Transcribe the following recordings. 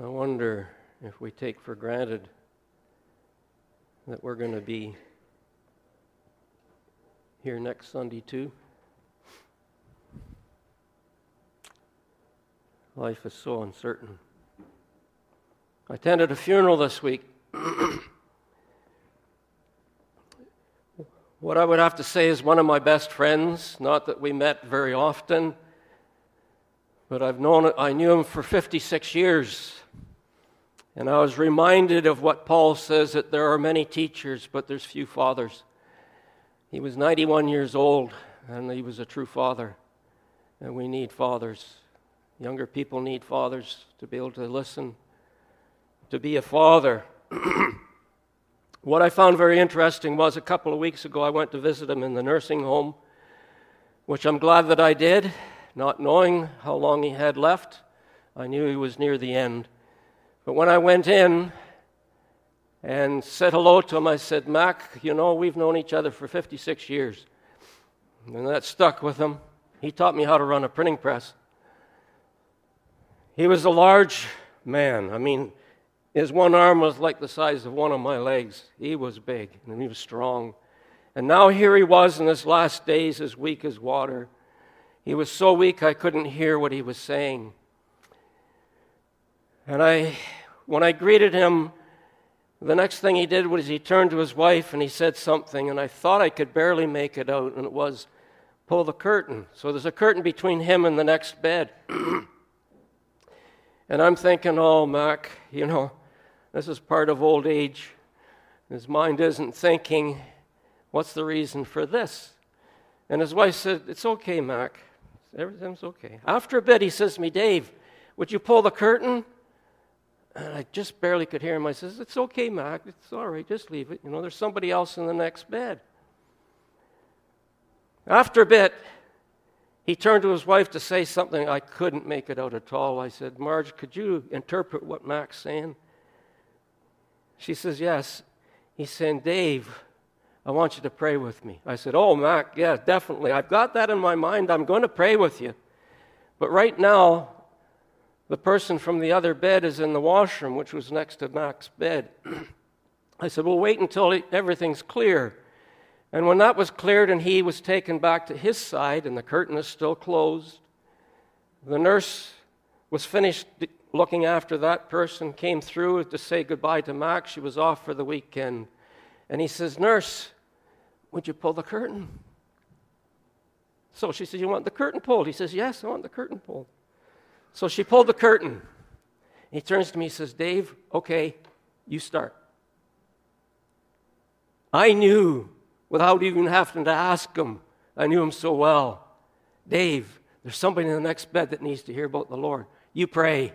I wonder if we take for granted that we're going to be here next Sunday too. Life is so uncertain. I attended a funeral this week. what I would have to say is one of my best friends, not that we met very often, but I've known I knew him for 56 years. And I was reminded of what Paul says that there are many teachers, but there's few fathers. He was 91 years old, and he was a true father. And we need fathers. Younger people need fathers to be able to listen, to be a father. what I found very interesting was a couple of weeks ago I went to visit him in the nursing home, which I'm glad that I did, not knowing how long he had left. I knew he was near the end. But when I went in and said hello to him, I said, Mac, you know, we've known each other for 56 years. And that stuck with him. He taught me how to run a printing press. He was a large man. I mean, his one arm was like the size of one of my legs. He was big and he was strong. And now here he was in his last days, as weak as water. He was so weak I couldn't hear what he was saying. And I, when I greeted him, the next thing he did was he turned to his wife and he said something, and I thought I could barely make it out, and it was, pull the curtain. So there's a curtain between him and the next bed. and I'm thinking, oh, Mac, you know, this is part of old age. His mind isn't thinking, what's the reason for this? And his wife said, It's okay, Mac. Everything's okay. After a bit, he says to me, Dave, would you pull the curtain? And I just barely could hear him. I says, It's okay, Mac. It's all right. Just leave it. You know, there's somebody else in the next bed. After a bit, he turned to his wife to say something. I couldn't make it out at all. I said, Marge, could you interpret what Mac's saying? She says, Yes. He's saying, Dave, I want you to pray with me. I said, Oh, Mac, yeah, definitely. I've got that in my mind. I'm going to pray with you. But right now, the person from the other bed is in the washroom, which was next to Mac's bed. I said, Well, wait until everything's clear. And when that was cleared and he was taken back to his side and the curtain is still closed, the nurse was finished looking after that person, came through to say goodbye to Mac. She was off for the weekend. And he says, Nurse, would you pull the curtain? So she says, You want the curtain pulled? He says, Yes, I want the curtain pulled. So she pulled the curtain. He turns to me and says, Dave, okay, you start. I knew, without even having to ask him, I knew him so well. Dave, there's somebody in the next bed that needs to hear about the Lord. You pray.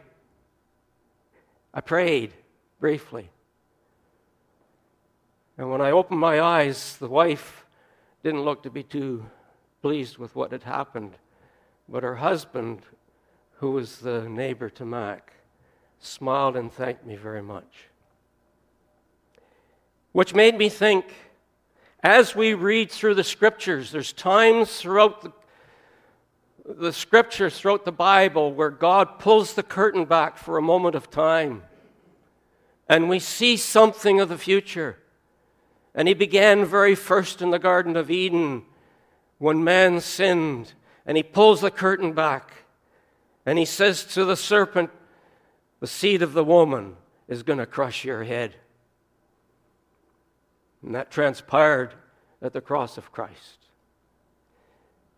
I prayed briefly. And when I opened my eyes, the wife didn't look to be too pleased with what had happened, but her husband who was the neighbor to Mac, smiled and thanked me very much. Which made me think as we read through the scriptures, there's times throughout the, the scriptures, throughout the Bible, where God pulls the curtain back for a moment of time and we see something of the future. And he began very first in the Garden of Eden when man sinned, and he pulls the curtain back and he says to the serpent, The seed of the woman is going to crush your head. And that transpired at the cross of Christ.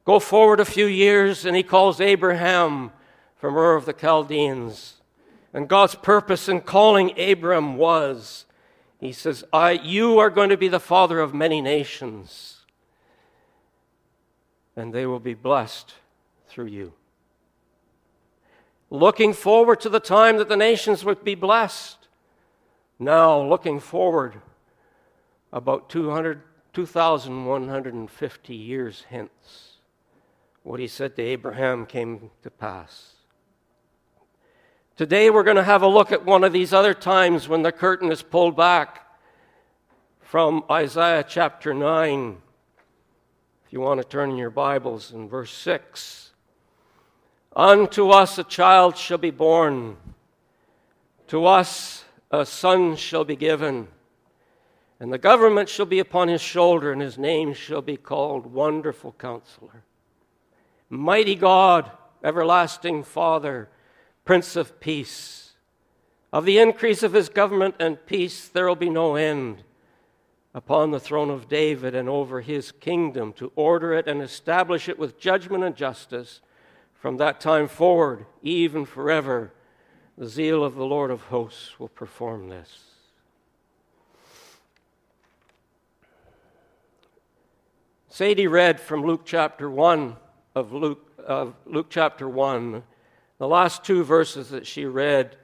Go forward a few years, and he calls Abraham from Ur of the Chaldeans. And God's purpose in calling Abram was, He says, I, You are going to be the father of many nations, and they will be blessed through you looking forward to the time that the nations would be blessed. Now, looking forward about 200, 2,150 years hence, what he said to Abraham came to pass. Today, we're going to have a look at one of these other times when the curtain is pulled back from Isaiah chapter 9. If you want to turn in your Bibles in verse 6. Unto us a child shall be born, To us a son shall be given, and the government shall be upon his shoulder, and his name shall be called Wonderful Counselor, Mighty God, Everlasting Father, Prince of Peace. Of the increase of his government and peace there will be no end upon the throne of David and over his kingdom to order it and establish it with judgment and justice from that time forward, even forever. The zeal of the Lord of hosts will perform this. Sadie read from Luke chapter 1 of Luke, of Luke chapter 1. The last two verses that she read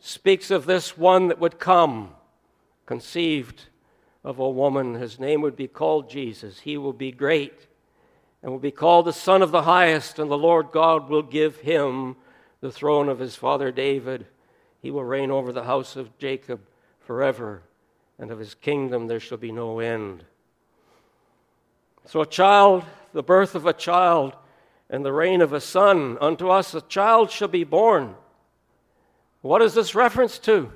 speaks of this one that would come, conceived of a woman. His name would be called Jesus. He will be great and will be called the Son of the Highest, and the Lord God will give him the throne of his father David. He will reign over the house of Jacob forever, and of his kingdom there shall be no end. So, a child, the birth of a child, and the reign of a son, unto us a child shall be born. What is this reference to?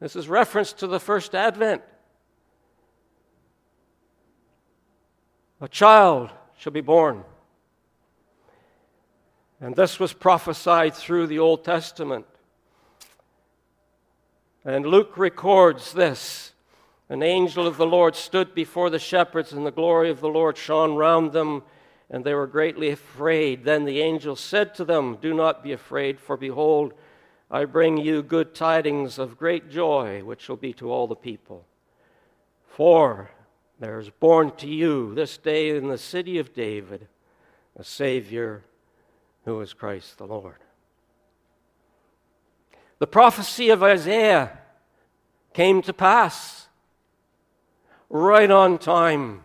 This is reference to the first advent. A child shall be born. And this was prophesied through the Old Testament. And Luke records this An angel of the Lord stood before the shepherds, and the glory of the Lord shone round them, and they were greatly afraid. Then the angel said to them, Do not be afraid, for behold, I bring you good tidings of great joy, which shall be to all the people. For there is born to you this day in the city of David a Savior who is Christ the Lord. The prophecy of Isaiah came to pass right on time.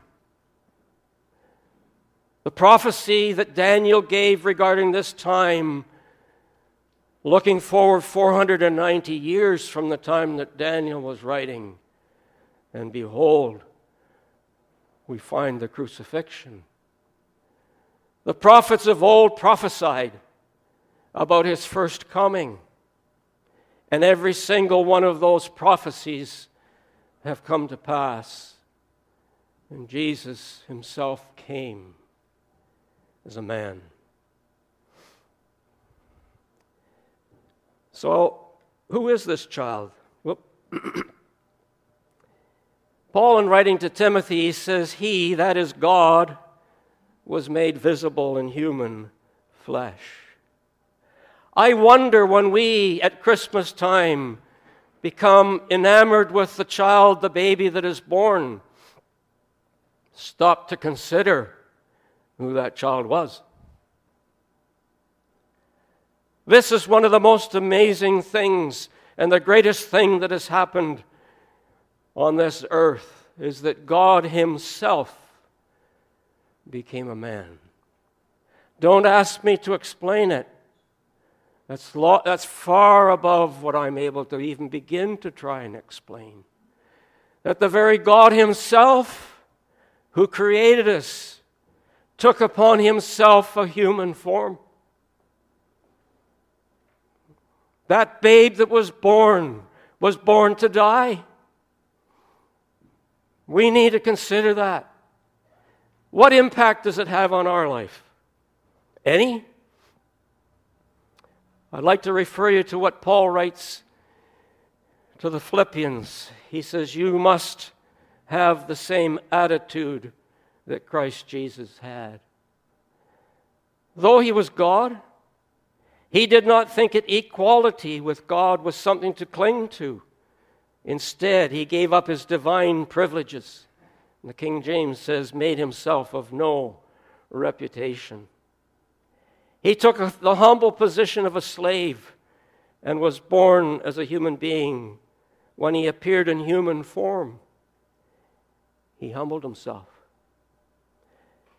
The prophecy that Daniel gave regarding this time, looking forward 490 years from the time that Daniel was writing, and behold, we find the crucifixion. The prophets of old prophesied about his first coming, and every single one of those prophecies have come to pass. And Jesus himself came as a man. So, who is this child? Well, Paul, in writing to Timothy, says, He, that is God, was made visible in human flesh. I wonder when we at Christmas time become enamored with the child, the baby that is born, stop to consider who that child was. This is one of the most amazing things and the greatest thing that has happened on this earth is that God Himself became a man. Don't ask me to explain it. That's, lo- that's far above what I'm able to even begin to try and explain. That the very God Himself, who created us, took upon Himself a human form. That babe that was born was born to die. We need to consider that. What impact does it have on our life? Any? I'd like to refer you to what Paul writes to the Philippians. He says, You must have the same attitude that Christ Jesus had. Though he was God, he did not think it equality with God was something to cling to. Instead, he gave up his divine privileges. And the King James says, made himself of no reputation. He took the humble position of a slave and was born as a human being. When he appeared in human form, he humbled himself.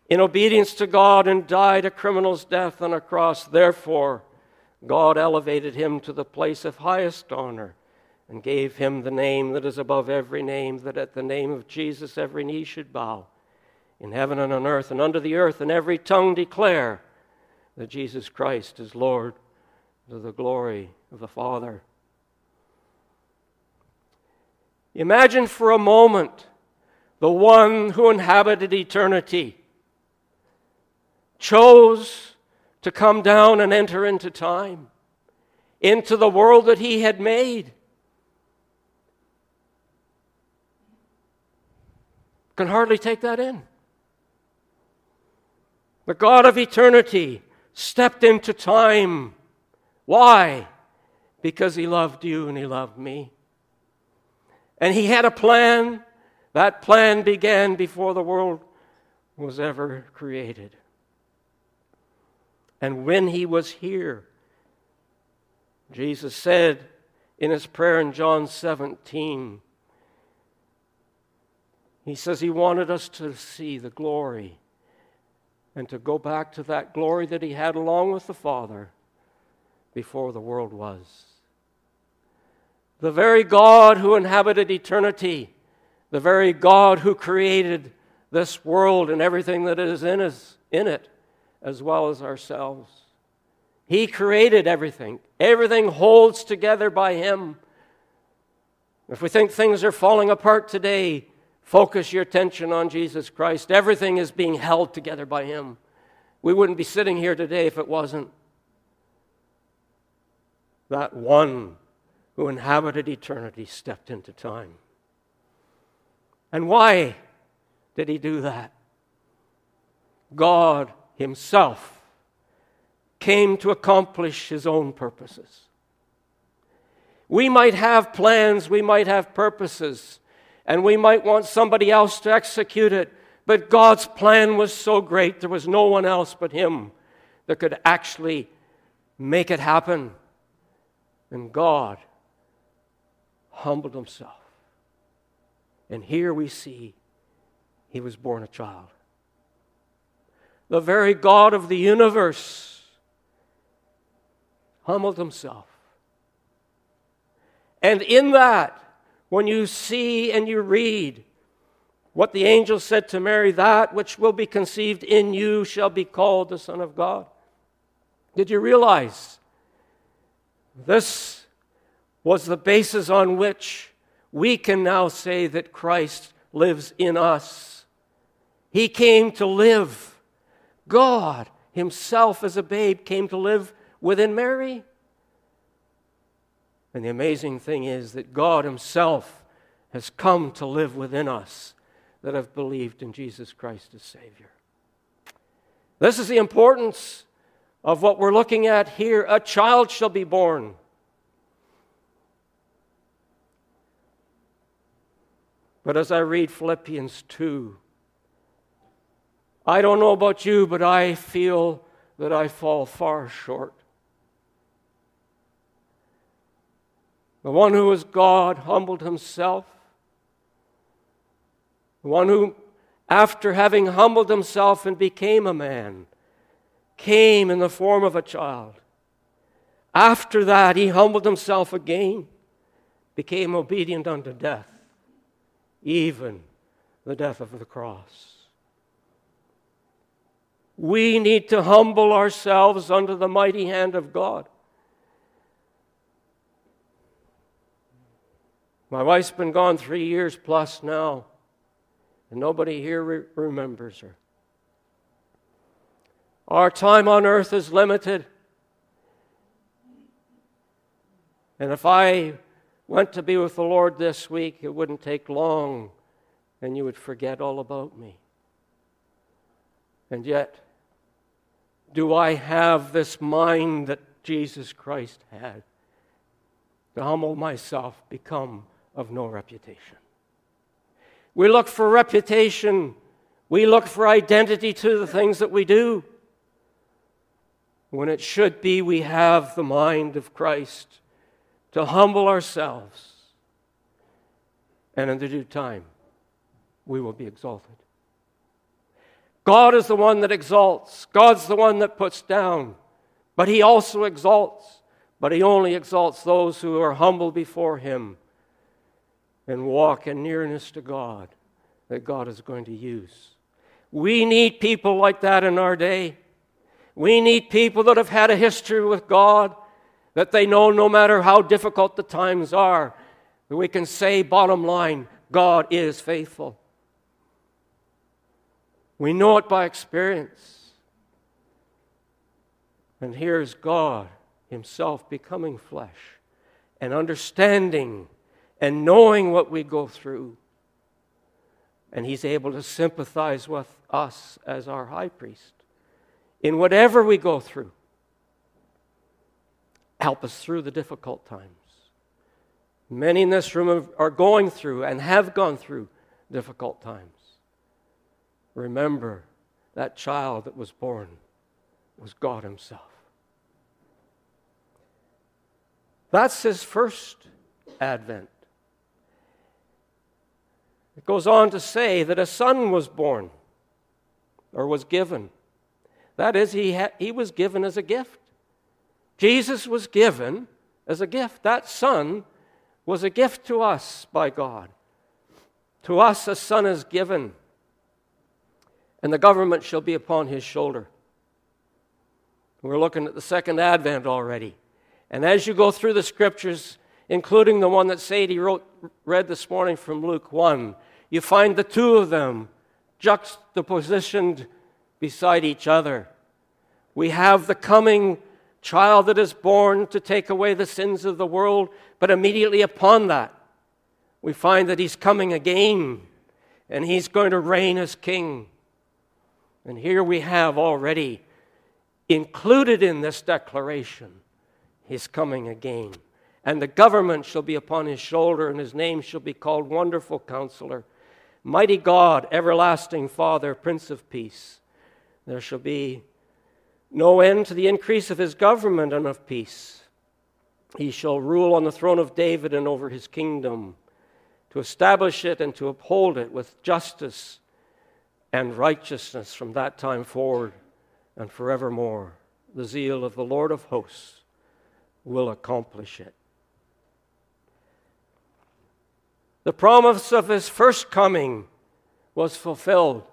In obedience to God and died a criminal's death on a cross, therefore, God elevated him to the place of highest honor and gave him the name that is above every name, that at the name of Jesus every knee should bow, in heaven and on earth and under the earth, and every tongue declare that Jesus Christ is Lord to the glory of the Father. Imagine for a moment the one who inhabited eternity chose to come down and enter into time, into the world that he had made. Can hardly take that in. The God of eternity stepped into time. Why? Because he loved you and he loved me. And he had a plan. That plan began before the world was ever created. And when he was here, Jesus said in his prayer in John 17, he says he wanted us to see the glory and to go back to that glory that he had along with the Father before the world was. The very God who inhabited eternity, the very God who created this world and everything that is in, in it, as well as ourselves. He created everything. Everything holds together by Him. If we think things are falling apart today, focus your attention on Jesus Christ. Everything is being held together by Him. We wouldn't be sitting here today if it wasn't that one who inhabited eternity stepped into time. And why did he do that? God Himself came to accomplish His own purposes. We might have plans, we might have purposes, and we might want somebody else to execute it, but God's plan was so great, there was no one else but Him that could actually make it happen. And God humbled Himself. And here we see He was born a child. The very God of the universe humbled Himself. And in that, when you see and you read what the angel said to Mary, that which will be conceived in you shall be called the Son of God. Did you realize this was the basis on which we can now say that Christ lives in us? He came to live. God Himself, as a babe, came to live within Mary. And the amazing thing is that God Himself has come to live within us that have believed in Jesus Christ as Savior. This is the importance of what we're looking at here. A child shall be born. But as I read Philippians 2, I don't know about you, but I feel that I fall far short. The one who was God humbled himself The one who, after having humbled himself and became a man, came in the form of a child. After that, he humbled himself again, became obedient unto death, even the death of the cross. We need to humble ourselves under the mighty hand of God. My wife's been gone three years plus now and nobody here re- remembers her. Our time on earth is limited. And if I went to be with the Lord this week, it wouldn't take long and you would forget all about me. And yet, do I have this mind that Jesus Christ had? To humble myself, become of no reputation. We look for reputation. We look for identity to the things that we do. When it should be, we have the mind of Christ to humble ourselves. And in the due time, we will be exalted. God is the one that exalts, God's the one that puts down, but He also exalts, but He only exalts those who are humble before Him and walk in nearness to God that God is going to use. We need people like that in our day. We need people that have had a history with God, that they know no matter how difficult the times are, that we can say, bottom line, God is faithful. We know it by experience. And here's God Himself becoming flesh and understanding and knowing what we go through. And He's able to sympathize with us as our high priest in whatever we go through. Help us through the difficult times. Many in this room are going through and have gone through difficult times. Remember that child that was born was God Himself. That's His first advent. It goes on to say that a son was born or was given. That is, he, ha- he was given as a gift. Jesus was given as a gift. That son was a gift to us by God. To us, a son is given, and the government shall be upon his shoulder. We're looking at the second advent already. And as you go through the scriptures, including the one that Sadie wrote, read this morning from Luke 1, you find the two of them juxtapositioned beside each other. We have the coming child that is born to take away the sins of the world, but immediately upon that, we find that he's coming again and he's going to reign as king. And here we have already included in this declaration his coming again. And the government shall be upon his shoulder, and his name shall be called Wonderful Counselor, Mighty God, Everlasting Father, Prince of Peace. There shall be no end to the increase of his government and of peace. He shall rule on the throne of David and over his kingdom, to establish it and to uphold it with justice and righteousness from that time forward and forevermore. The zeal of the Lord of hosts will accomplish it. The promise of his first coming was fulfilled.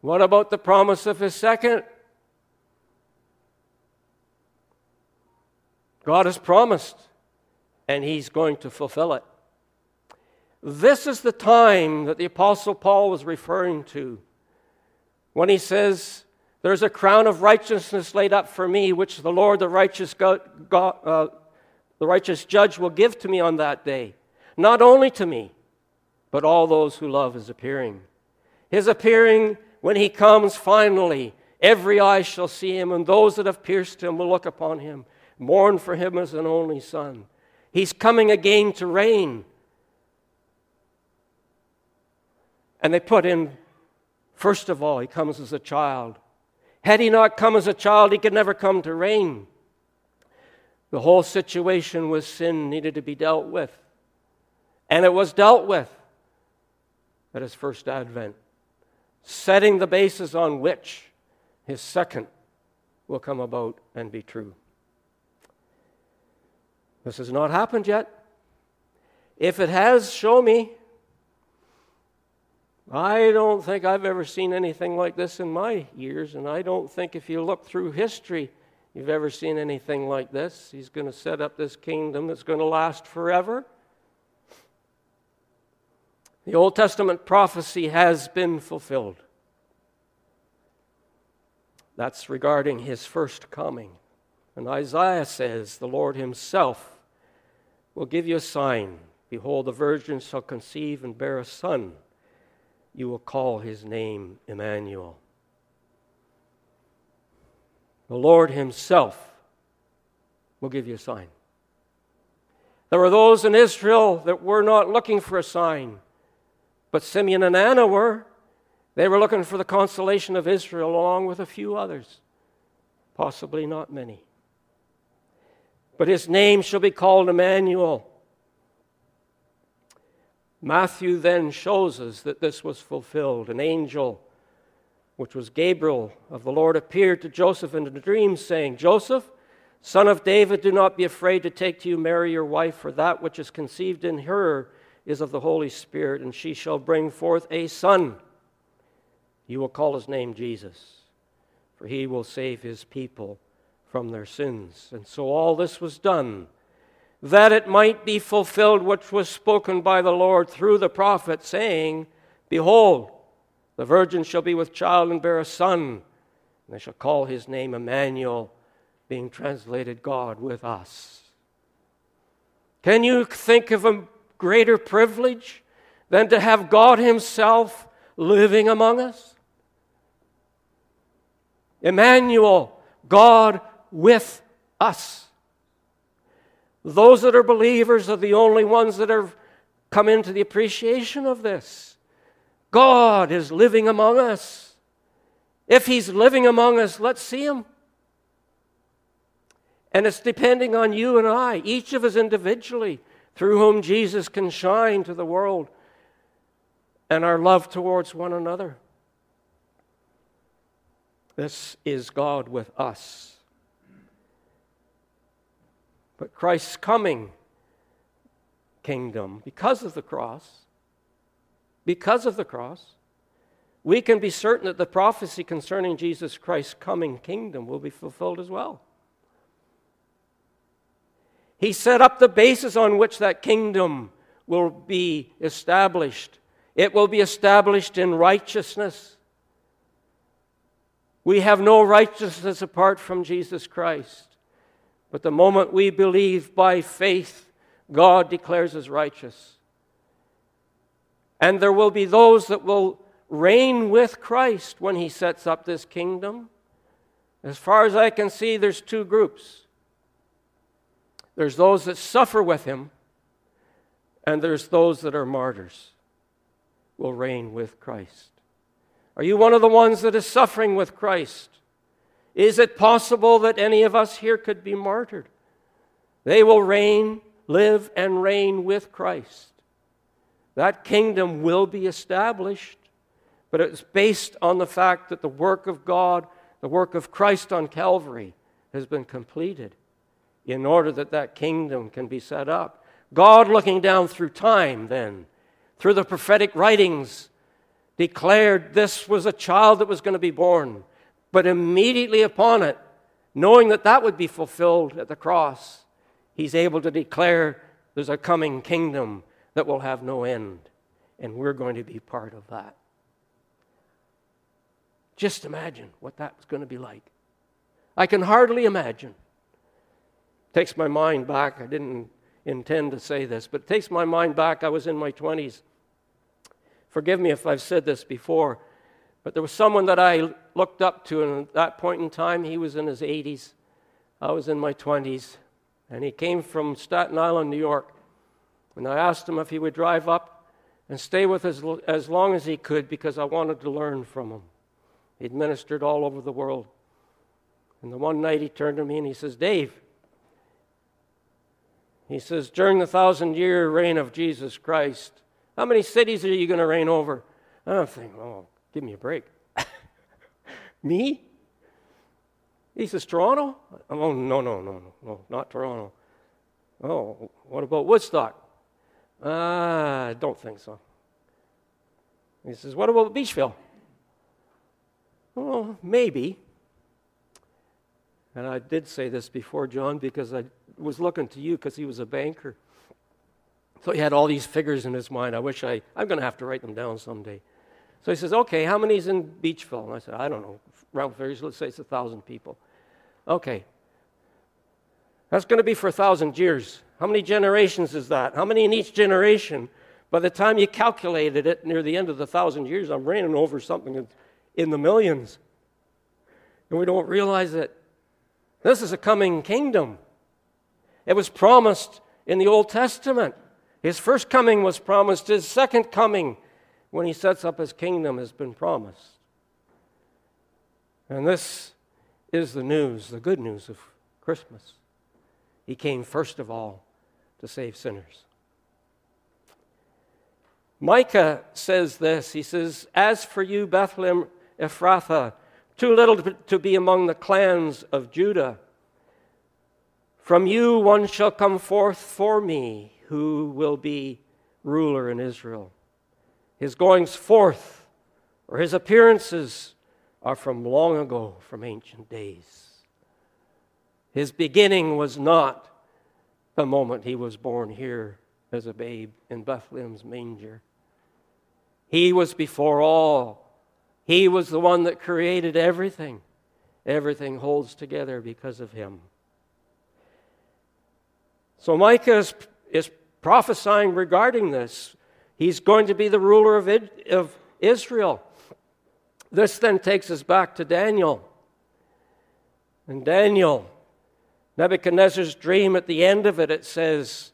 What about the promise of his second? God has promised, and He's going to fulfill it. This is the time that the Apostle Paul was referring to when he says, There's a crown of righteousness laid up for me, which the Lord, the righteous, God, God, uh, the righteous judge, will give to me on that day. Not only to me, but all those who love his appearing. His appearing, when he comes finally, every eye shall see him, and those that have pierced him will look upon him mourn for him as an only son. He's coming again to reign. And they put in, first of all, he comes as a child. Had he not come as a child, he could never come to reign. The whole situation with sin needed to be dealt with. And it was dealt with at his first advent, setting the basis on which his second will come about and be true. This has not happened yet. If it has, show me. I don't think I've ever seen anything like this in my years, and I don't think if you look through history, you've ever seen anything like this. He's going to set up this kingdom that's going to last forever. The Old Testament prophecy has been fulfilled. That's regarding his first coming. And Isaiah says, The Lord Himself will give you a sign. Behold, the virgin shall conceive and bear a son. You will call his name Emmanuel. The Lord Himself will give you a sign. There were those in Israel that were not looking for a sign, but Simeon and Anna were. They were looking for the consolation of Israel along with a few others, possibly not many but his name shall be called Emmanuel. Matthew then shows us that this was fulfilled. An angel, which was Gabriel of the Lord, appeared to Joseph in a dream, saying, Joseph, son of David, do not be afraid to take to you Mary your wife, for that which is conceived in her is of the Holy Spirit, and she shall bring forth a son. You will call his name Jesus, for he will save his people from their sins. And so all this was done that it might be fulfilled which was spoken by the Lord through the prophet, saying, Behold, the virgin shall be with child and bear a son, and they shall call his name Emmanuel, being translated God with us. Can you think of a greater privilege than to have God Himself living among us? Emmanuel, God with us. Those that are believers are the only ones that have come into the appreciation of this. God is living among us. If He's living among us, let's see Him. And it's depending on you and I, each of us individually, through whom Jesus can shine to the world and our love towards one another. This is God with us. But Christ's coming kingdom, because of the cross, because of the cross, we can be certain that the prophecy concerning Jesus Christ's coming kingdom will be fulfilled as well. He set up the basis on which that kingdom will be established. It will be established in righteousness. We have no righteousness apart from Jesus Christ. But the moment we believe by faith, God declares us righteous. And there will be those that will reign with Christ when he sets up this kingdom. As far as I can see, there's two groups there's those that suffer with him, and there's those that are martyrs, will reign with Christ. Are you one of the ones that is suffering with Christ? Is it possible that any of us here could be martyred? They will reign, live, and reign with Christ. That kingdom will be established, but it's based on the fact that the work of God, the work of Christ on Calvary, has been completed in order that that kingdom can be set up. God, looking down through time, then, through the prophetic writings, declared this was a child that was going to be born. But immediately upon it, knowing that that would be fulfilled at the cross, he's able to declare there's a coming kingdom that will have no end. And we're going to be part of that. Just imagine what that's going to be like. I can hardly imagine. Takes my mind back. I didn't intend to say this, but it takes my mind back. I was in my 20s. Forgive me if I've said this before. But there was someone that I looked up to, and at that point in time, he was in his 80s. I was in my 20s. And he came from Staten Island, New York. And I asked him if he would drive up and stay with us as long as he could because I wanted to learn from him. He'd ministered all over the world. And the one night he turned to me and he says, Dave, he says, during the thousand year reign of Jesus Christ, how many cities are you going to reign over? I'm thinking, oh, Give me a break. me? He says, Toronto? Oh, no, no, no, no, no, not Toronto. Oh, what about Woodstock? Uh, I don't think so. He says, What about Beachville? Oh, maybe. And I did say this before, John, because I was looking to you because he was a banker. So he had all these figures in his mind. I wish I, I'm going to have to write them down someday. So he says, okay, how many's in Beachville? And I said, I don't know. Round figures, let's say it's a thousand people. Okay. That's going to be for a thousand years. How many generations is that? How many in each generation? By the time you calculated it near the end of the thousand years, I'm running over something in the millions. And we don't realize it. this is a coming kingdom. It was promised in the Old Testament. His first coming was promised, his second coming when he sets up his kingdom has been promised. And this is the news, the good news of Christmas. He came first of all to save sinners. Micah says this He says, As for you, Bethlehem Ephrathah, too little to be among the clans of Judah, from you one shall come forth for me who will be ruler in Israel. His goings forth or his appearances are from long ago, from ancient days. His beginning was not the moment he was born here as a babe in Bethlehem's manger. He was before all. He was the one that created everything. Everything holds together because of him. So Micah is, is prophesying regarding this. He's going to be the ruler of, of Israel. This then takes us back to Daniel. And Daniel, Nebuchadnezzar's dream, at the end of it, it says,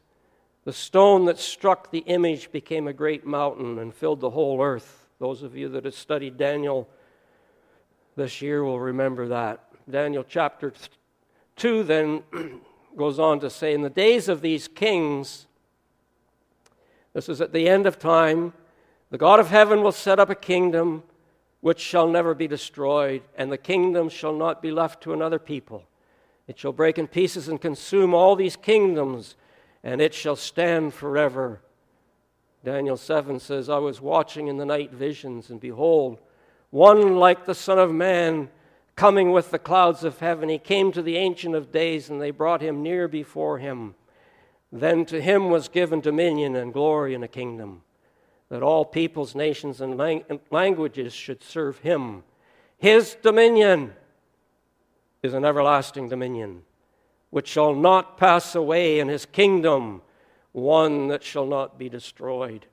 The stone that struck the image became a great mountain and filled the whole earth. Those of you that have studied Daniel this year will remember that. Daniel chapter 2 then goes on to say, In the days of these kings, this is at the end of time, the God of heaven will set up a kingdom which shall never be destroyed, and the kingdom shall not be left to another people. It shall break in pieces and consume all these kingdoms, and it shall stand forever. Daniel 7 says, I was watching in the night visions, and behold, one like the Son of Man coming with the clouds of heaven. He came to the Ancient of Days, and they brought him near before him. Then to him was given dominion and glory and a kingdom that all peoples, nations, and languages should serve him. His dominion is an everlasting dominion which shall not pass away, and his kingdom one that shall not be destroyed.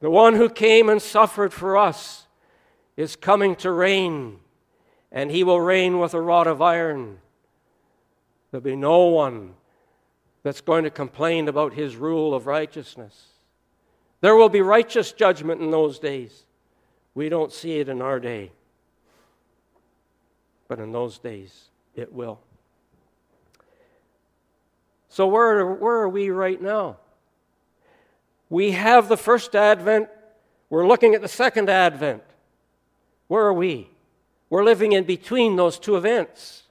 The one who came and suffered for us is coming to reign, and he will reign with a rod of iron. There'll be no one that's going to complain about his rule of righteousness. There will be righteous judgment in those days. We don't see it in our day, but in those days it will. So, where, where are we right now? We have the first advent, we're looking at the second advent. Where are we? We're living in between those two events.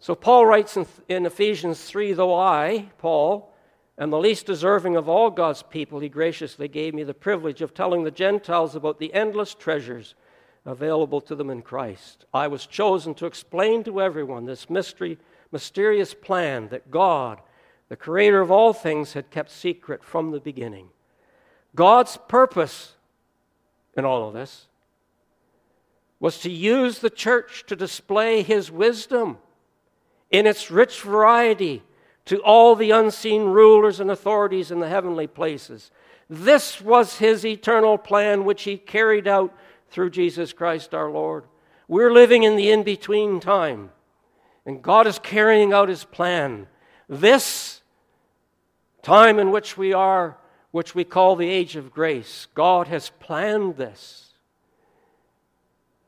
So, Paul writes in, in Ephesians 3 Though I, Paul, and the least deserving of all God's people, he graciously gave me the privilege of telling the Gentiles about the endless treasures available to them in Christ. I was chosen to explain to everyone this mystery, mysterious plan that God, the creator of all things, had kept secret from the beginning. God's purpose in all of this was to use the church to display his wisdom in its rich variety to all the unseen rulers and authorities in the heavenly places. This was his eternal plan, which he carried out through Jesus Christ our Lord. We're living in the in between time, and God is carrying out his plan. This time in which we are, which we call the age of grace, God has planned this.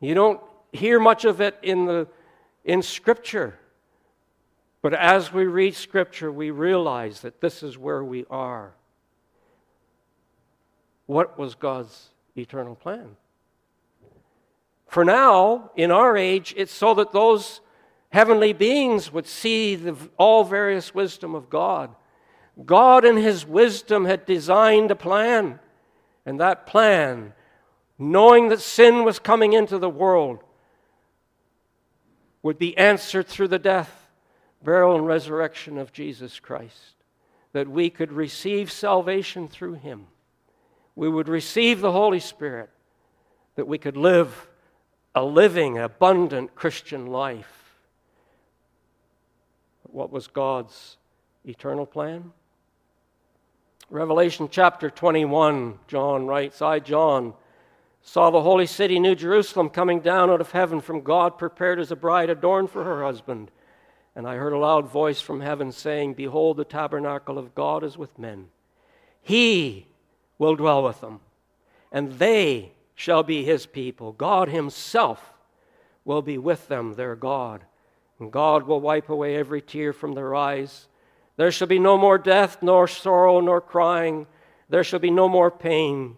You don't hear much of it in, the, in Scripture. But as we read Scripture, we realize that this is where we are. What was God's eternal plan? For now, in our age, it's so that those heavenly beings would see the all various wisdom of God. God, in His wisdom, had designed a plan. And that plan, knowing that sin was coming into the world, would be answered through the death burial, and resurrection of Jesus Christ, that we could receive salvation through him. We would receive the Holy Spirit, that we could live a living, abundant Christian life. What was God's eternal plan? Revelation chapter 21, John writes, I, John, saw the holy city, New Jerusalem, coming down out of heaven from God, prepared as a bride adorned for her husband. And I heard a loud voice from heaven saying, Behold, the tabernacle of God is with men. He will dwell with them, and they shall be his people. God himself will be with them, their God. And God will wipe away every tear from their eyes. There shall be no more death, nor sorrow, nor crying. There shall be no more pain,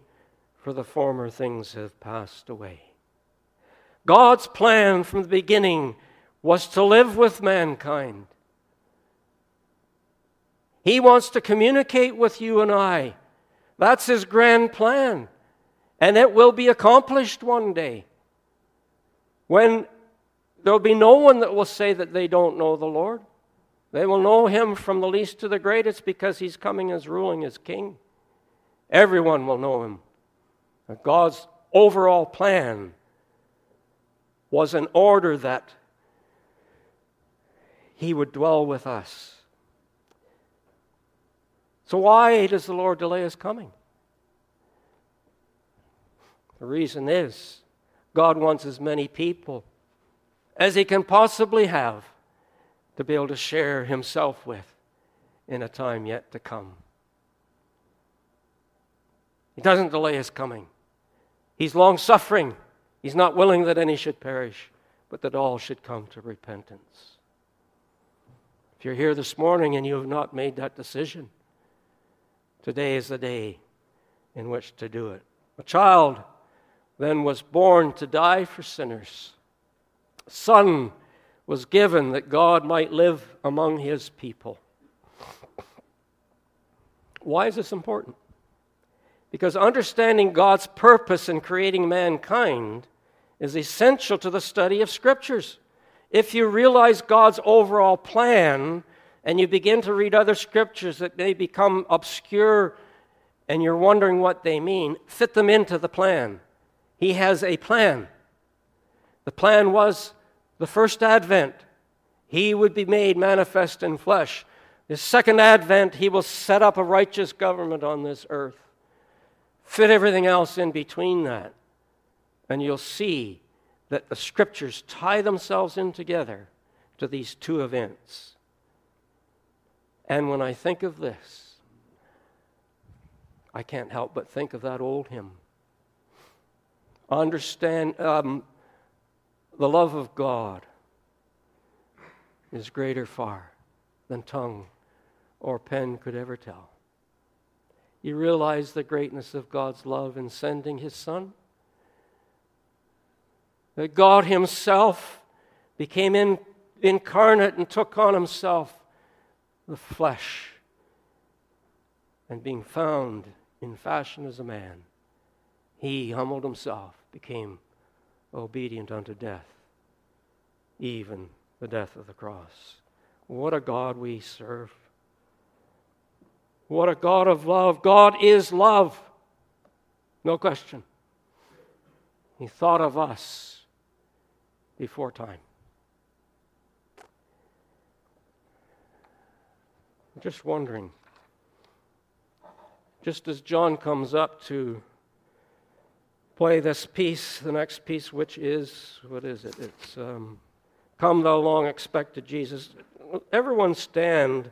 for the former things have passed away. God's plan from the beginning was to live with mankind. He wants to communicate with you and I. That's his grand plan. And it will be accomplished one day. When there'll be no one that will say that they don't know the Lord. They will know him from the least to the greatest because he's coming as ruling as king. Everyone will know him. God's overall plan was in order that he would dwell with us. So, why does the Lord delay his coming? The reason is God wants as many people as he can possibly have to be able to share himself with in a time yet to come. He doesn't delay his coming. He's long suffering. He's not willing that any should perish, but that all should come to repentance. If you're here this morning and you have not made that decision, today is the day in which to do it. A child then was born to die for sinners. A son was given that God might live among his people. Why is this important? Because understanding God's purpose in creating mankind is essential to the study of scriptures. If you realize God's overall plan and you begin to read other scriptures that may become obscure and you're wondering what they mean, fit them into the plan. He has a plan. The plan was the first advent, he would be made manifest in flesh. The second advent, he will set up a righteous government on this earth. Fit everything else in between that, and you'll see that the scriptures tie themselves in together to these two events. And when I think of this, I can't help but think of that old hymn. Understand um, the love of God is greater far than tongue or pen could ever tell. You realize the greatness of God's love in sending his Son? That God Himself became in, incarnate and took on Himself the flesh, and being found in fashion as a man, He humbled Himself, became obedient unto death, even the death of the cross. What a God we serve. What a God of love. God is love. No question. He thought of us before time. I'm just wondering, just as John comes up to play this piece, the next piece, which is, what is it? It's um, Come, thou long expected Jesus. Everyone stand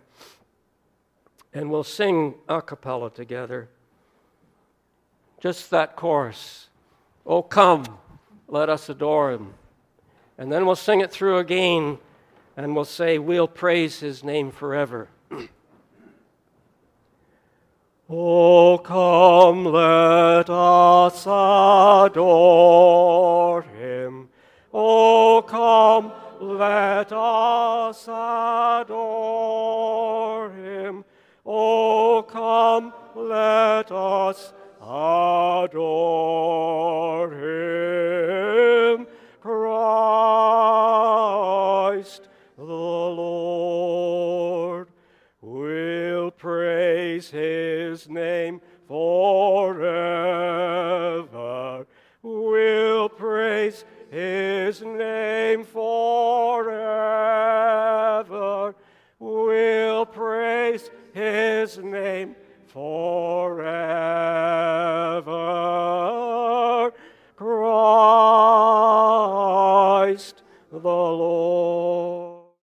and we'll sing a cappella together. Just that chorus. Oh, come, let us adore him. And then we'll sing it through again and we'll say, We'll praise his name forever. oh, come, let us adore him. Oh, come, let us adore him. Oh, come, let us adore him. Christ the Lord. We'll praise his name name